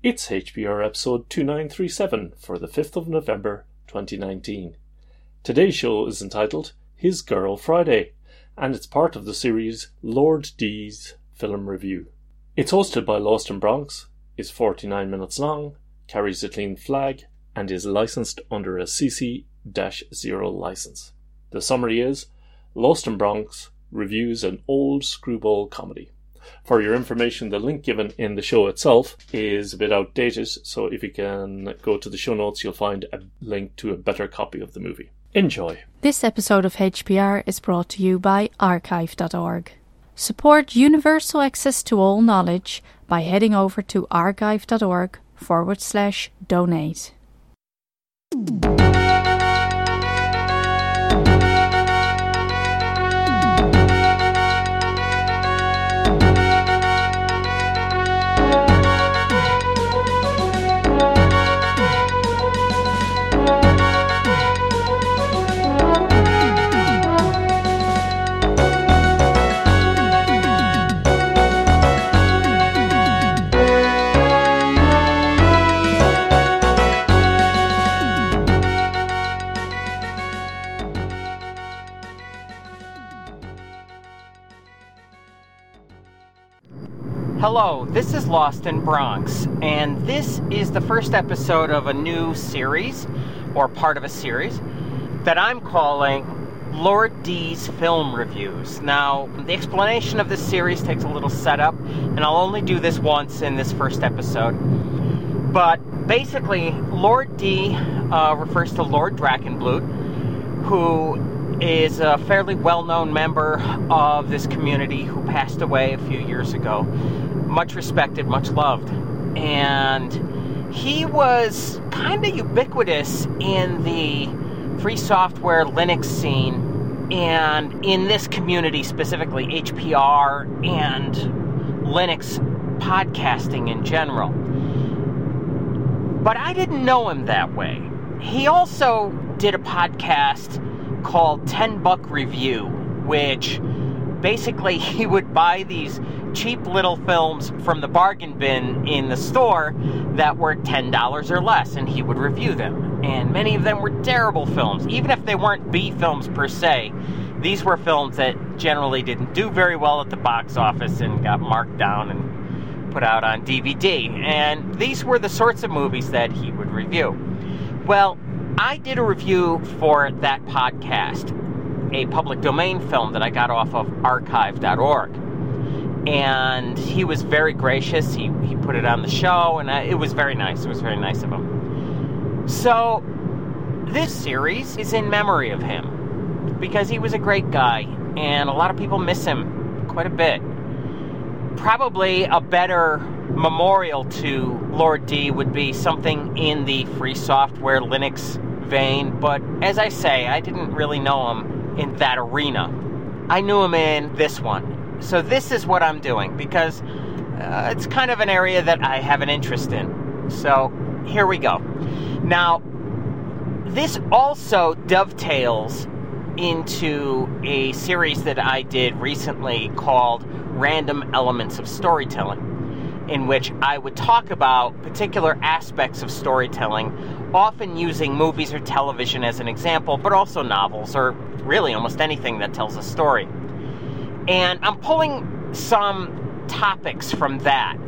It's HPR episode 2937 for the 5th of November 2019. Today's show is entitled His Girl Friday, and it's part of the series Lord D's Film Review. It's hosted by Lost in Bronx, is 49 minutes long, carries a clean flag, and is licensed under a CC 0 license. The summary is Lost in Bronx reviews an old screwball comedy. For your information, the link given in the show itself is a bit outdated, so if you can go to the show notes, you'll find a link to a better copy of the movie. Enjoy. This episode of HPR is brought to you by archive.org. Support universal access to all knowledge by heading over to archive.org forward slash donate. Hello, this is Lost in Bronx, and this is the first episode of a new series, or part of a series, that I'm calling Lord D's Film Reviews. Now, the explanation of this series takes a little setup, and I'll only do this once in this first episode. But basically, Lord D uh, refers to Lord Drachenblut, who is a fairly well known member of this community who passed away a few years ago much respected, much loved. And he was kind of ubiquitous in the free software Linux scene and in this community specifically, HPR and Linux podcasting in general. But I didn't know him that way. He also did a podcast called 10 Buck Review, which basically he would buy these cheap little films from the bargain bin in the store that were $10 or less, and he would review them. And many of them were terrible films, even if they weren't B films per se. These were films that generally didn't do very well at the box office and got marked down and put out on DVD. And these were the sorts of movies that he would review. Well, I did a review for that podcast, a public domain film that I got off of archive.org and he was very gracious. He, he put it on the show, and it was very nice. It was very nice of him. So, this series is in memory of him because he was a great guy, and a lot of people miss him quite a bit. Probably a better memorial to Lord D would be something in the free software Linux vein, but as I say, I didn't really know him in that arena. I knew him in this one so this is what I'm doing because uh, it's kind of an area that I have an interest in. So here we go. Now, this also dovetails into a series that I did recently called Random Elements of Storytelling, in which I would talk about particular aspects of storytelling, often using movies or television as an example, but also novels or really almost anything that tells a story. And I'm pulling some topics from that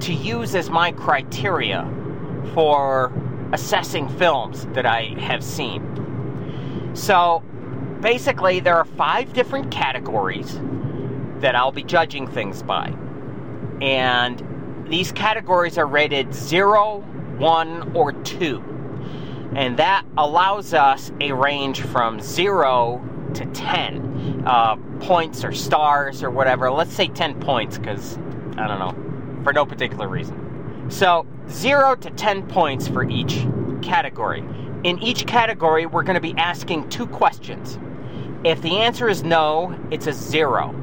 to use as my criteria for assessing films that I have seen. So basically, there are five different categories that I'll be judging things by. And these categories are rated 0, 1, or 2. And that allows us a range from 0 to 10 uh, points or stars or whatever. Let's say 10 points because, I don't know, for no particular reason. So, 0 to 10 points for each category. In each category, we're going to be asking two questions. If the answer is no, it's a 0.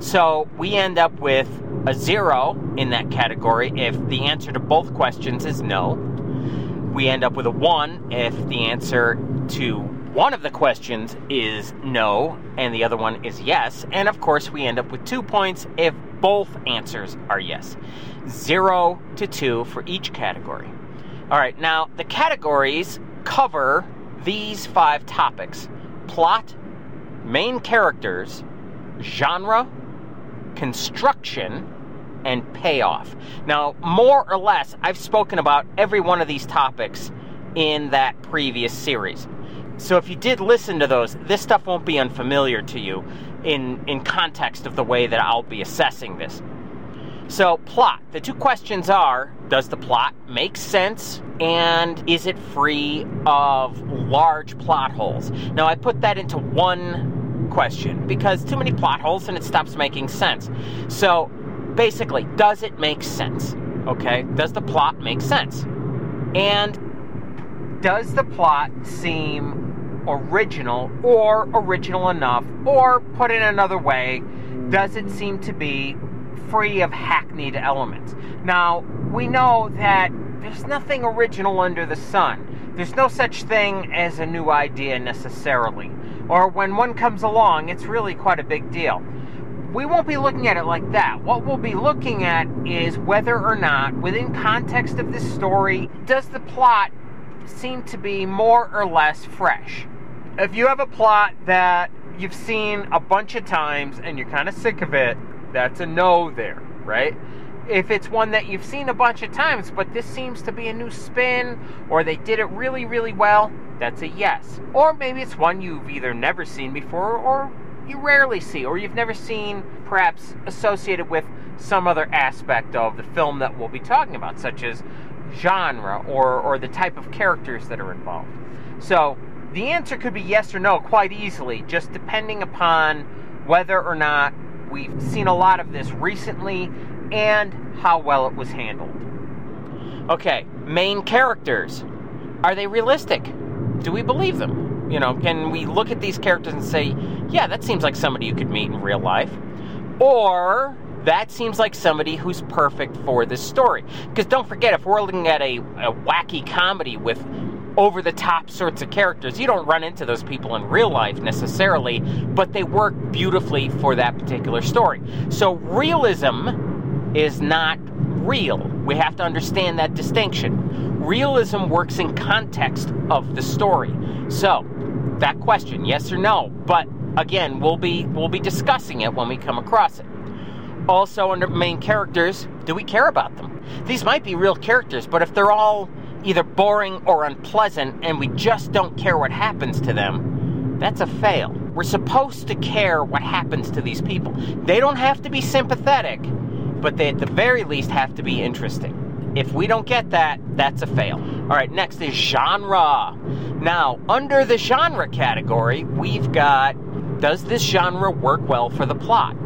So, we end up with a 0 in that category if the answer to both questions is no. We end up with a 1 if the answer to one of the questions is no, and the other one is yes. And of course, we end up with two points if Both answers are yes. Zero to two for each category. All right, now the categories cover these five topics plot, main characters, genre, construction, and payoff. Now, more or less, I've spoken about every one of these topics in that previous series. So if you did listen to those, this stuff won't be unfamiliar to you in, in context of the way that I'll be assessing this. So, plot. The two questions are Does the plot make sense? And is it free of large plot holes? Now, I put that into one question because too many plot holes and it stops making sense. So, basically, does it make sense? Okay? Does the plot make sense? And does the plot seem original or original enough? Or, put in another way, does it seem to be free of hackneyed elements. Now, we know that there's nothing original under the sun. There's no such thing as a new idea necessarily. Or when one comes along, it's really quite a big deal. We won't be looking at it like that. What we'll be looking at is whether or not, within context of this story, does the plot seem to be more or less fresh? If you have a plot that you've seen a bunch of times and you're kind of sick of it, that's a no there, right? If it's one that you've seen a bunch of times, but this seems to be a new spin, or they did it really, really well, that's a yes. Or maybe it's one you've either never seen before, or you rarely see, or you've never seen perhaps associated with some other aspect of the film that we'll be talking about, such as genre or, or the type of characters that are involved. So the answer could be yes or no quite easily, just depending upon whether or not We've seen a lot of this recently and how well it was handled. Okay, main characters. Are they realistic? Do we believe them? You know, can we look at these characters and say, yeah, that seems like somebody you could meet in real life? Or that seems like somebody who's perfect for this story. Because don't forget, if we're looking at a, a wacky comedy with over the top sorts of characters. You don't run into those people in real life necessarily, but they work beautifully for that particular story. So, realism is not real. We have to understand that distinction. Realism works in context of the story. So, that question, yes or no, but again, we'll be we'll be discussing it when we come across it. Also under main characters, do we care about them? These might be real characters, but if they're all either boring or unpleasant and we just don't care what happens to them, that's a fail. We're supposed to care what happens to these people. They don't have to be sympathetic, but they at the very least have to be interesting. If we don't get that, that's a fail. All right, next is genre. Now, under the genre category, we've got does this genre work well for the plot?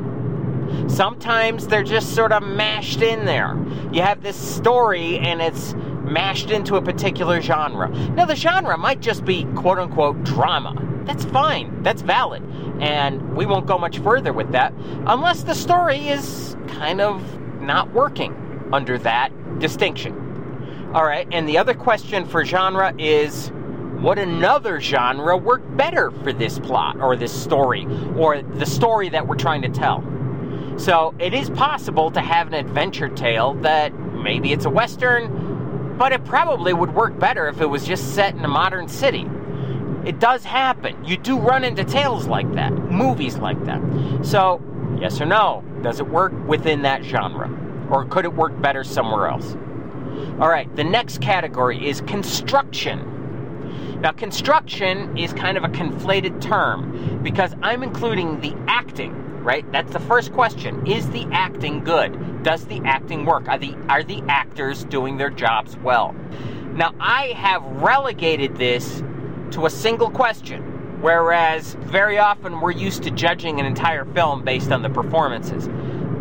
Sometimes they're just sort of mashed in there. You have this story and it's mashed into a particular genre. Now, the genre might just be quote unquote drama. That's fine, that's valid. And we won't go much further with that unless the story is kind of not working under that distinction. All right, and the other question for genre is would another genre work better for this plot or this story or the story that we're trying to tell? So it is possible to have an adventure tale that maybe it's a western, but it probably would work better if it was just set in a modern city. It does happen. You do run into tales like that, movies like that. So, yes or no, does it work within that genre? Or could it work better somewhere else? All right, the next category is construction. Now, construction is kind of a conflated term because I'm including the acting right? That's the first question. Is the acting good? Does the acting work? Are the are the actors doing their jobs well? Now, I have relegated this to a single question, whereas very often we're used to judging an entire film based on the performances.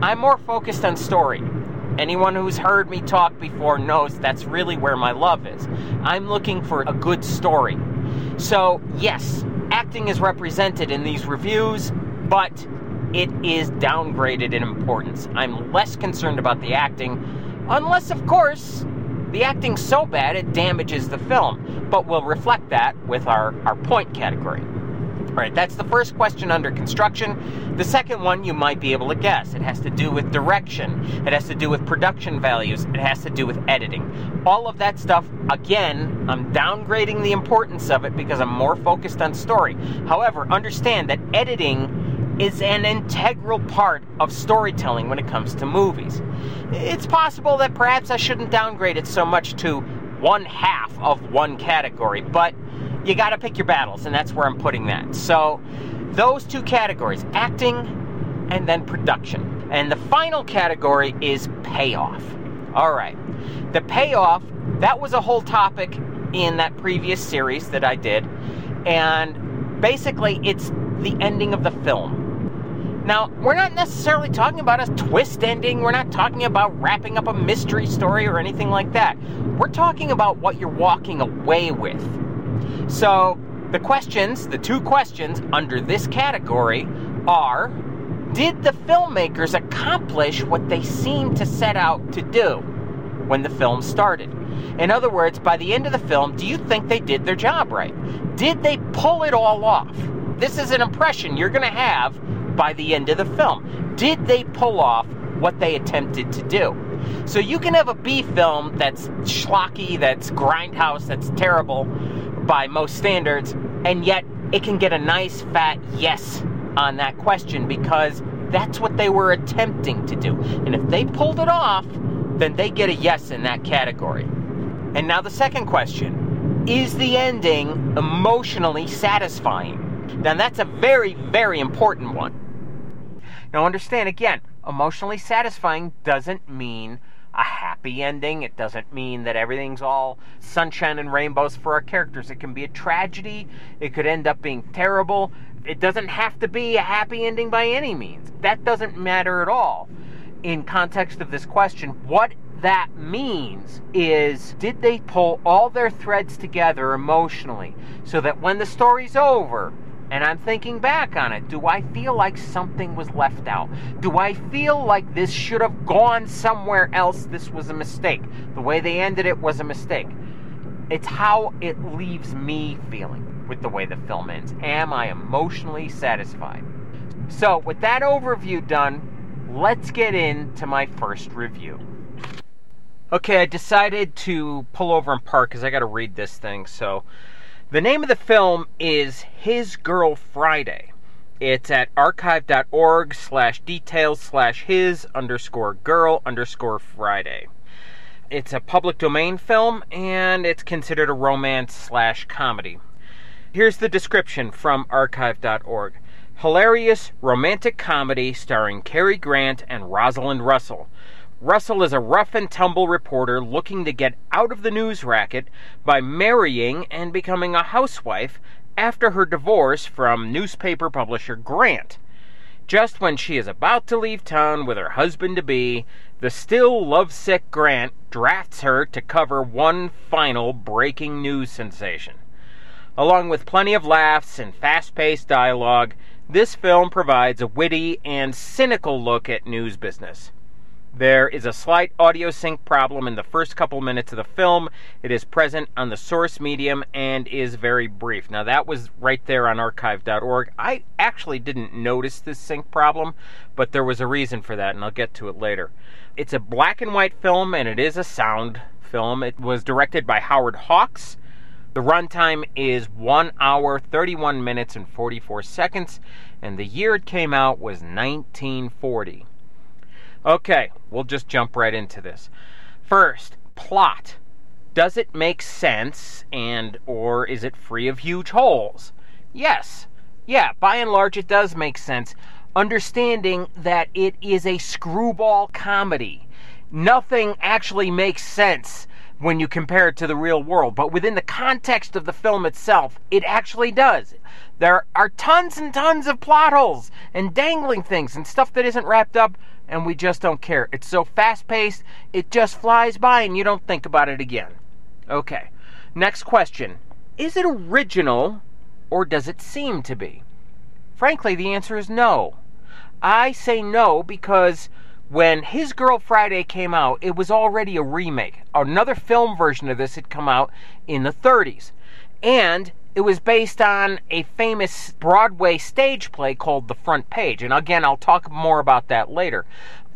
I'm more focused on story. Anyone who's heard me talk before knows that's really where my love is. I'm looking for a good story. So, yes, acting is represented in these reviews, but it is downgraded in importance. I'm less concerned about the acting, unless, of course, the acting's so bad it damages the film. But we'll reflect that with our, our point category. All right, that's the first question under construction. The second one you might be able to guess. It has to do with direction, it has to do with production values, it has to do with editing. All of that stuff, again, I'm downgrading the importance of it because I'm more focused on story. However, understand that editing is an integral part of storytelling when it comes to movies. It's possible that perhaps I shouldn't downgrade it so much to one half of one category, but you got to pick your battles, and that's where I'm putting that. So, those two categories acting and then production. And the final category is payoff. All right. The payoff, that was a whole topic in that previous series that I did. And basically, it's the ending of the film. Now, we're not necessarily talking about a twist ending. We're not talking about wrapping up a mystery story or anything like that. We're talking about what you're walking away with. So, the questions, the two questions under this category are Did the filmmakers accomplish what they seemed to set out to do when the film started? In other words, by the end of the film, do you think they did their job right? Did they pull it all off? This is an impression you're going to have by the end of the film. Did they pull off what they attempted to do? So you can have a B film that's schlocky, that's grindhouse, that's terrible, by most standards, and yet it can get a nice fat yes on that question because that's what they were attempting to do. And if they pulled it off, then they get a yes in that category. And now the second question Is the ending emotionally satisfying? Now that's a very, very important one. Now understand again, emotionally satisfying doesn't mean a happy ending. It doesn't mean that everything's all sunshine and rainbows for our characters. It can be a tragedy. It could end up being terrible. It doesn't have to be a happy ending by any means. That doesn't matter at all in context of this question. What that means is did they pull all their threads together emotionally so that when the story's over, and I'm thinking back on it. Do I feel like something was left out? Do I feel like this should have gone somewhere else? This was a mistake. The way they ended it was a mistake. It's how it leaves me feeling with the way the film ends. Am I emotionally satisfied? So, with that overview done, let's get into my first review. Okay, I decided to pull over and park because I got to read this thing. So, the name of the film is His Girl Friday. It's at archive.org slash details slash his underscore girl underscore Friday. It's a public domain film and it's considered a romance slash comedy. Here's the description from archive.org. Hilarious romantic comedy starring Cary Grant and Rosalind Russell Russell is a rough and tumble reporter looking to get out of the news racket by marrying and becoming a housewife after her divorce from newspaper publisher Grant. Just when she is about to leave town with her husband to be, the still lovesick Grant drafts her to cover one final breaking news sensation. Along with plenty of laughs and fast paced dialogue, this film provides a witty and cynical look at news business. There is a slight audio sync problem in the first couple minutes of the film. It is present on the source medium and is very brief. Now, that was right there on archive.org. I actually didn't notice this sync problem, but there was a reason for that, and I'll get to it later. It's a black and white film, and it is a sound film. It was directed by Howard Hawks. The runtime is 1 hour, 31 minutes, and 44 seconds, and the year it came out was 1940. Okay, we'll just jump right into this. First, plot. Does it make sense and or is it free of huge holes? Yes. Yeah, by and large it does make sense. Understanding that it is a screwball comedy. Nothing actually makes sense when you compare it to the real world, but within the context of the film itself, it actually does. There are tons and tons of plot holes and dangling things and stuff that isn't wrapped up and we just don't care. It's so fast paced, it just flies by and you don't think about it again. Okay, next question Is it original or does it seem to be? Frankly, the answer is no. I say no because when His Girl Friday came out, it was already a remake. Another film version of this had come out in the 30s. And It was based on a famous Broadway stage play called The Front Page. And again, I'll talk more about that later.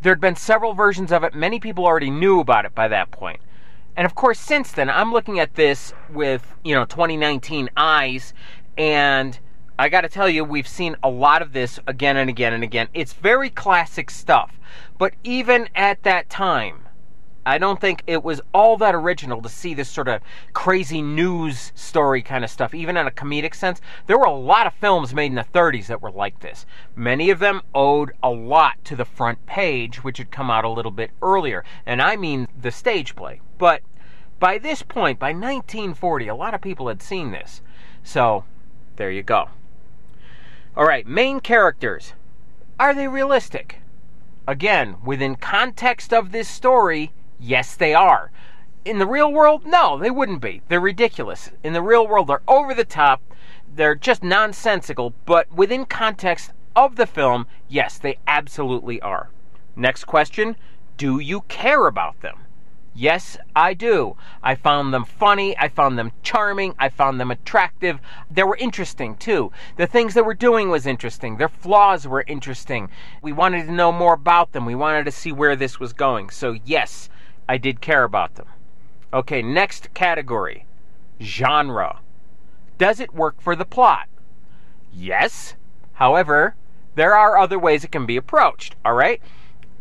There'd been several versions of it. Many people already knew about it by that point. And of course, since then, I'm looking at this with, you know, 2019 eyes, and I got to tell you, we've seen a lot of this again and again and again. It's very classic stuff. But even at that time, I don't think it was all that original to see this sort of crazy news story kind of stuff, even in a comedic sense. There were a lot of films made in the 30s that were like this. Many of them owed a lot to the front page, which had come out a little bit earlier. And I mean the stage play. But by this point, by 1940, a lot of people had seen this. So, there you go. All right, main characters. Are they realistic? Again, within context of this story, Yes, they are. In the real world, no, they wouldn't be. They're ridiculous. In the real world, they're over the top. They're just nonsensical, but within context of the film, yes, they absolutely are. Next question Do you care about them? Yes, I do. I found them funny. I found them charming. I found them attractive. They were interesting, too. The things they were doing was interesting. Their flaws were interesting. We wanted to know more about them. We wanted to see where this was going. So, yes, I did care about them. Okay, next category genre. Does it work for the plot? Yes. However, there are other ways it can be approached, all right?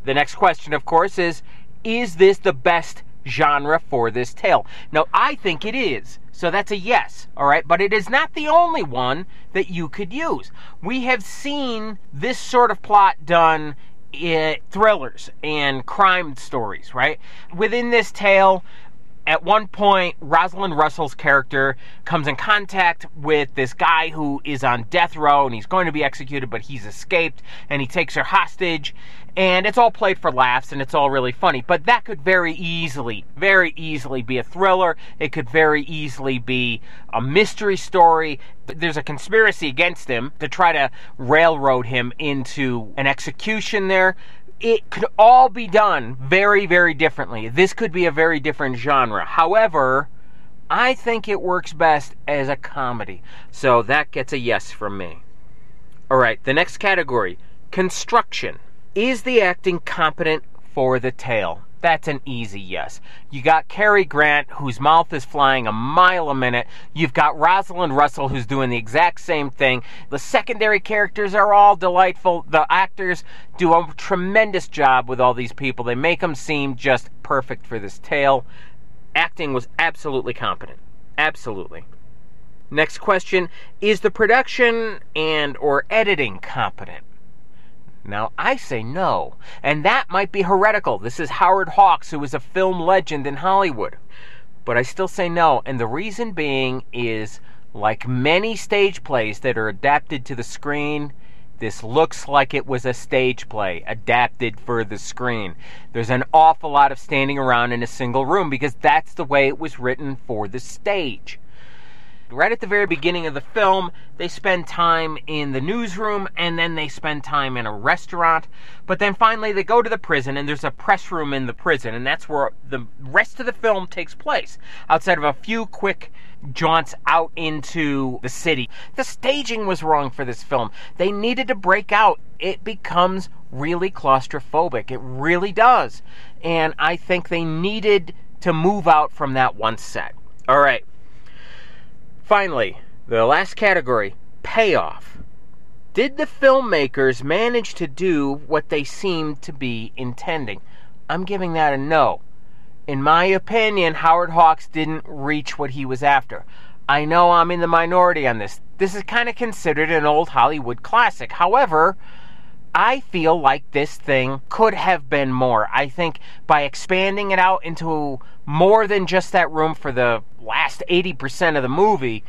The next question, of course, is Is this the best genre for this tale? Now, I think it is. So that's a yes, all right? But it is not the only one that you could use. We have seen this sort of plot done it, thrillers and crime stories, right? Within this tale, at one point, Rosalind Russell's character comes in contact with this guy who is on death row and he's going to be executed, but he's escaped and he takes her hostage. And it's all played for laughs and it's all really funny. But that could very easily, very easily be a thriller. It could very easily be a mystery story. There's a conspiracy against him to try to railroad him into an execution there it could all be done very, very differently. This could be a very different genre. However, I think it works best as a comedy. So that gets a yes from me. All right, the next category construction. Is the acting competent for the tale? That's an easy yes. You got Cary Grant, whose mouth is flying a mile a minute. You've got Rosalind Russell, who's doing the exact same thing. The secondary characters are all delightful. The actors do a tremendous job with all these people. They make them seem just perfect for this tale. Acting was absolutely competent. Absolutely. Next question Is the production and or editing competent? Now, I say no, and that might be heretical. This is Howard Hawks, who is a film legend in Hollywood. But I still say no, and the reason being is like many stage plays that are adapted to the screen, this looks like it was a stage play adapted for the screen. There's an awful lot of standing around in a single room because that's the way it was written for the stage right at the very beginning of the film, they spend time in the newsroom and then they spend time in a restaurant. But then finally they go to the prison and there's a press room in the prison, and that's where the rest of the film takes place, outside of a few quick jaunts out into the city. The staging was wrong for this film. They needed to break out. It becomes really claustrophobic. It really does. And I think they needed to move out from that one set. All right. Finally, the last category payoff. Did the filmmakers manage to do what they seemed to be intending? I'm giving that a no. In my opinion, Howard Hawks didn't reach what he was after. I know I'm in the minority on this. This is kind of considered an old Hollywood classic. However, I feel like this thing could have been more. I think by expanding it out into more than just that room for the last 80% of the movie,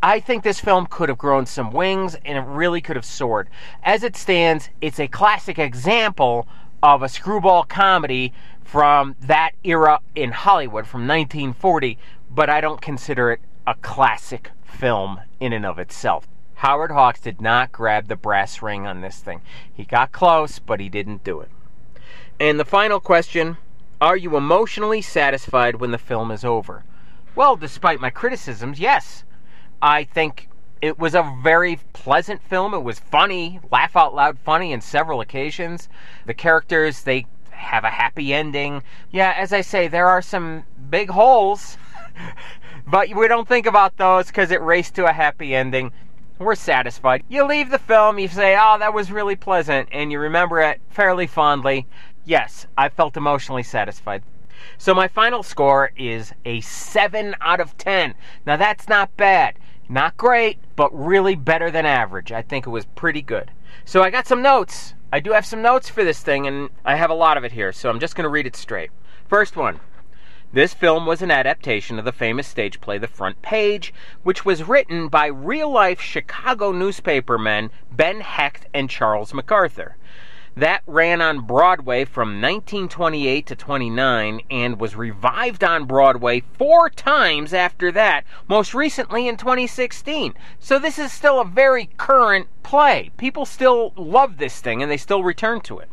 I think this film could have grown some wings and it really could have soared. As it stands, it's a classic example of a screwball comedy from that era in Hollywood from 1940, but I don't consider it a classic film in and of itself. Howard Hawks did not grab the brass ring on this thing. He got close, but he didn't do it. And the final question Are you emotionally satisfied when the film is over? Well, despite my criticisms, yes. I think it was a very pleasant film. It was funny, laugh out loud funny in several occasions. The characters, they have a happy ending. Yeah, as I say, there are some big holes, but we don't think about those because it raced to a happy ending. We're satisfied. You leave the film, you say, oh, that was really pleasant, and you remember it fairly fondly. Yes, I felt emotionally satisfied. So my final score is a 7 out of 10. Now that's not bad. Not great, but really better than average. I think it was pretty good. So I got some notes. I do have some notes for this thing, and I have a lot of it here, so I'm just going to read it straight. First one. This film was an adaptation of the famous stage play The Front Page, which was written by real life Chicago newspapermen Ben Hecht and Charles MacArthur. That ran on Broadway from 1928 to 29 and was revived on Broadway four times after that, most recently in 2016. So this is still a very current play. People still love this thing and they still return to it.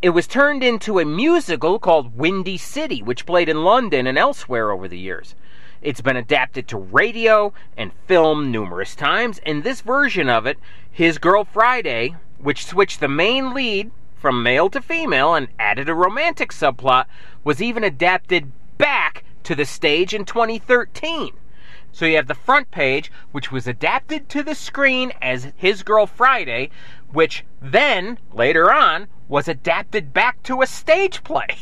It was turned into a musical called Windy City, which played in London and elsewhere over the years. It's been adapted to radio and film numerous times, and this version of it, His Girl Friday, which switched the main lead from male to female and added a romantic subplot, was even adapted back to the stage in 2013. So you have the front page, which was adapted to the screen as His Girl Friday, which then, later on, was adapted back to a stage play,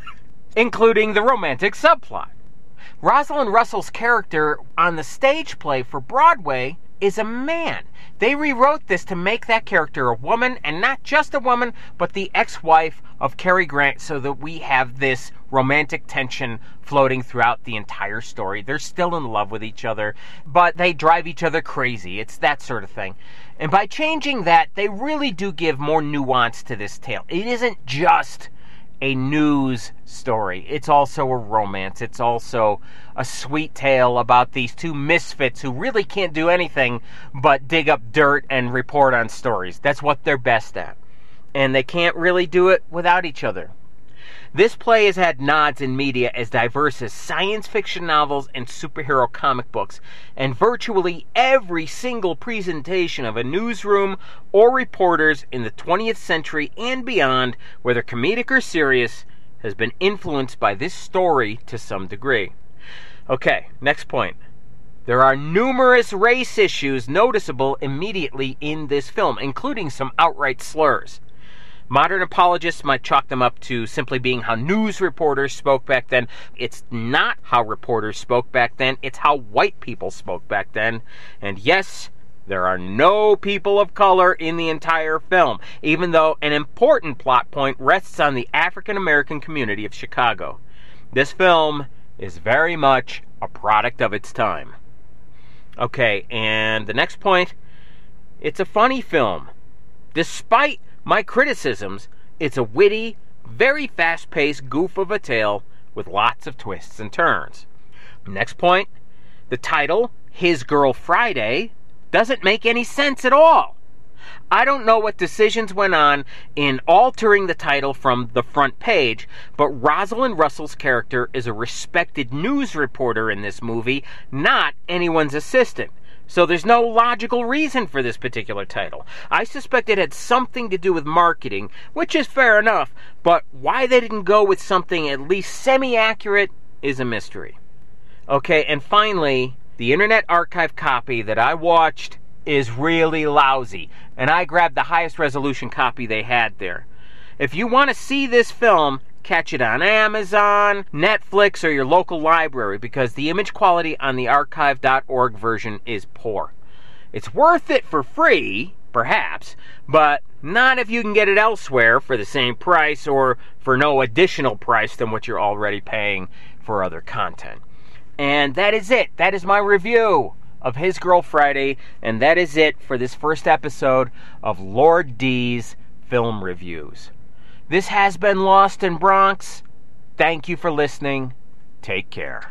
including the romantic subplot. Rosalind Russell's character on the stage play for Broadway is a man. They rewrote this to make that character a woman, and not just a woman, but the ex wife of Cary Grant, so that we have this romantic tension floating throughout the entire story. They're still in love with each other, but they drive each other crazy. It's that sort of thing. And by changing that, they really do give more nuance to this tale. It isn't just a news story. It's also a romance. It's also a sweet tale about these two misfits who really can't do anything but dig up dirt and report on stories. That's what they're best at. And they can't really do it without each other. This play has had nods in media as diverse as science fiction novels and superhero comic books, and virtually every single presentation of a newsroom or reporters in the 20th century and beyond, whether comedic or serious, has been influenced by this story to some degree. Okay, next point. There are numerous race issues noticeable immediately in this film, including some outright slurs. Modern apologists might chalk them up to simply being how news reporters spoke back then. It's not how reporters spoke back then, it's how white people spoke back then. And yes, there are no people of color in the entire film, even though an important plot point rests on the African American community of Chicago. This film is very much a product of its time. Okay, and the next point it's a funny film. Despite my criticisms it's a witty, very fast paced goof of a tale with lots of twists and turns. Next point the title, His Girl Friday, doesn't make any sense at all. I don't know what decisions went on in altering the title from the front page, but Rosalind Russell's character is a respected news reporter in this movie, not anyone's assistant. So there's no logical reason for this particular title. I suspect it had something to do with marketing, which is fair enough, but why they didn't go with something at least semi accurate is a mystery. Okay, and finally, the Internet Archive copy that I watched is really lousy, and I grabbed the highest resolution copy they had there. If you want to see this film, catch it on Amazon, Netflix, or your local library because the image quality on the archive.org version is poor. It's worth it for free, perhaps, but not if you can get it elsewhere for the same price or for no additional price than what you're already paying for other content. And that is it. That is my review of His Girl Friday, and that is it for this first episode of Lord D's Film Reviews. This has been Lost in Bronx. Thank you for listening. Take care.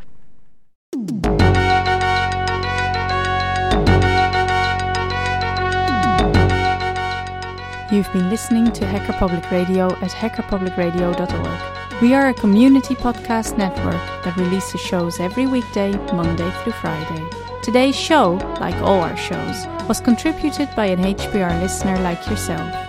You've been listening to Hacker Public Radio at hackerpublicradio.org. We are a community podcast network that releases shows every weekday, Monday through Friday. Today's show, like all our shows, was contributed by an HPR listener like yourself.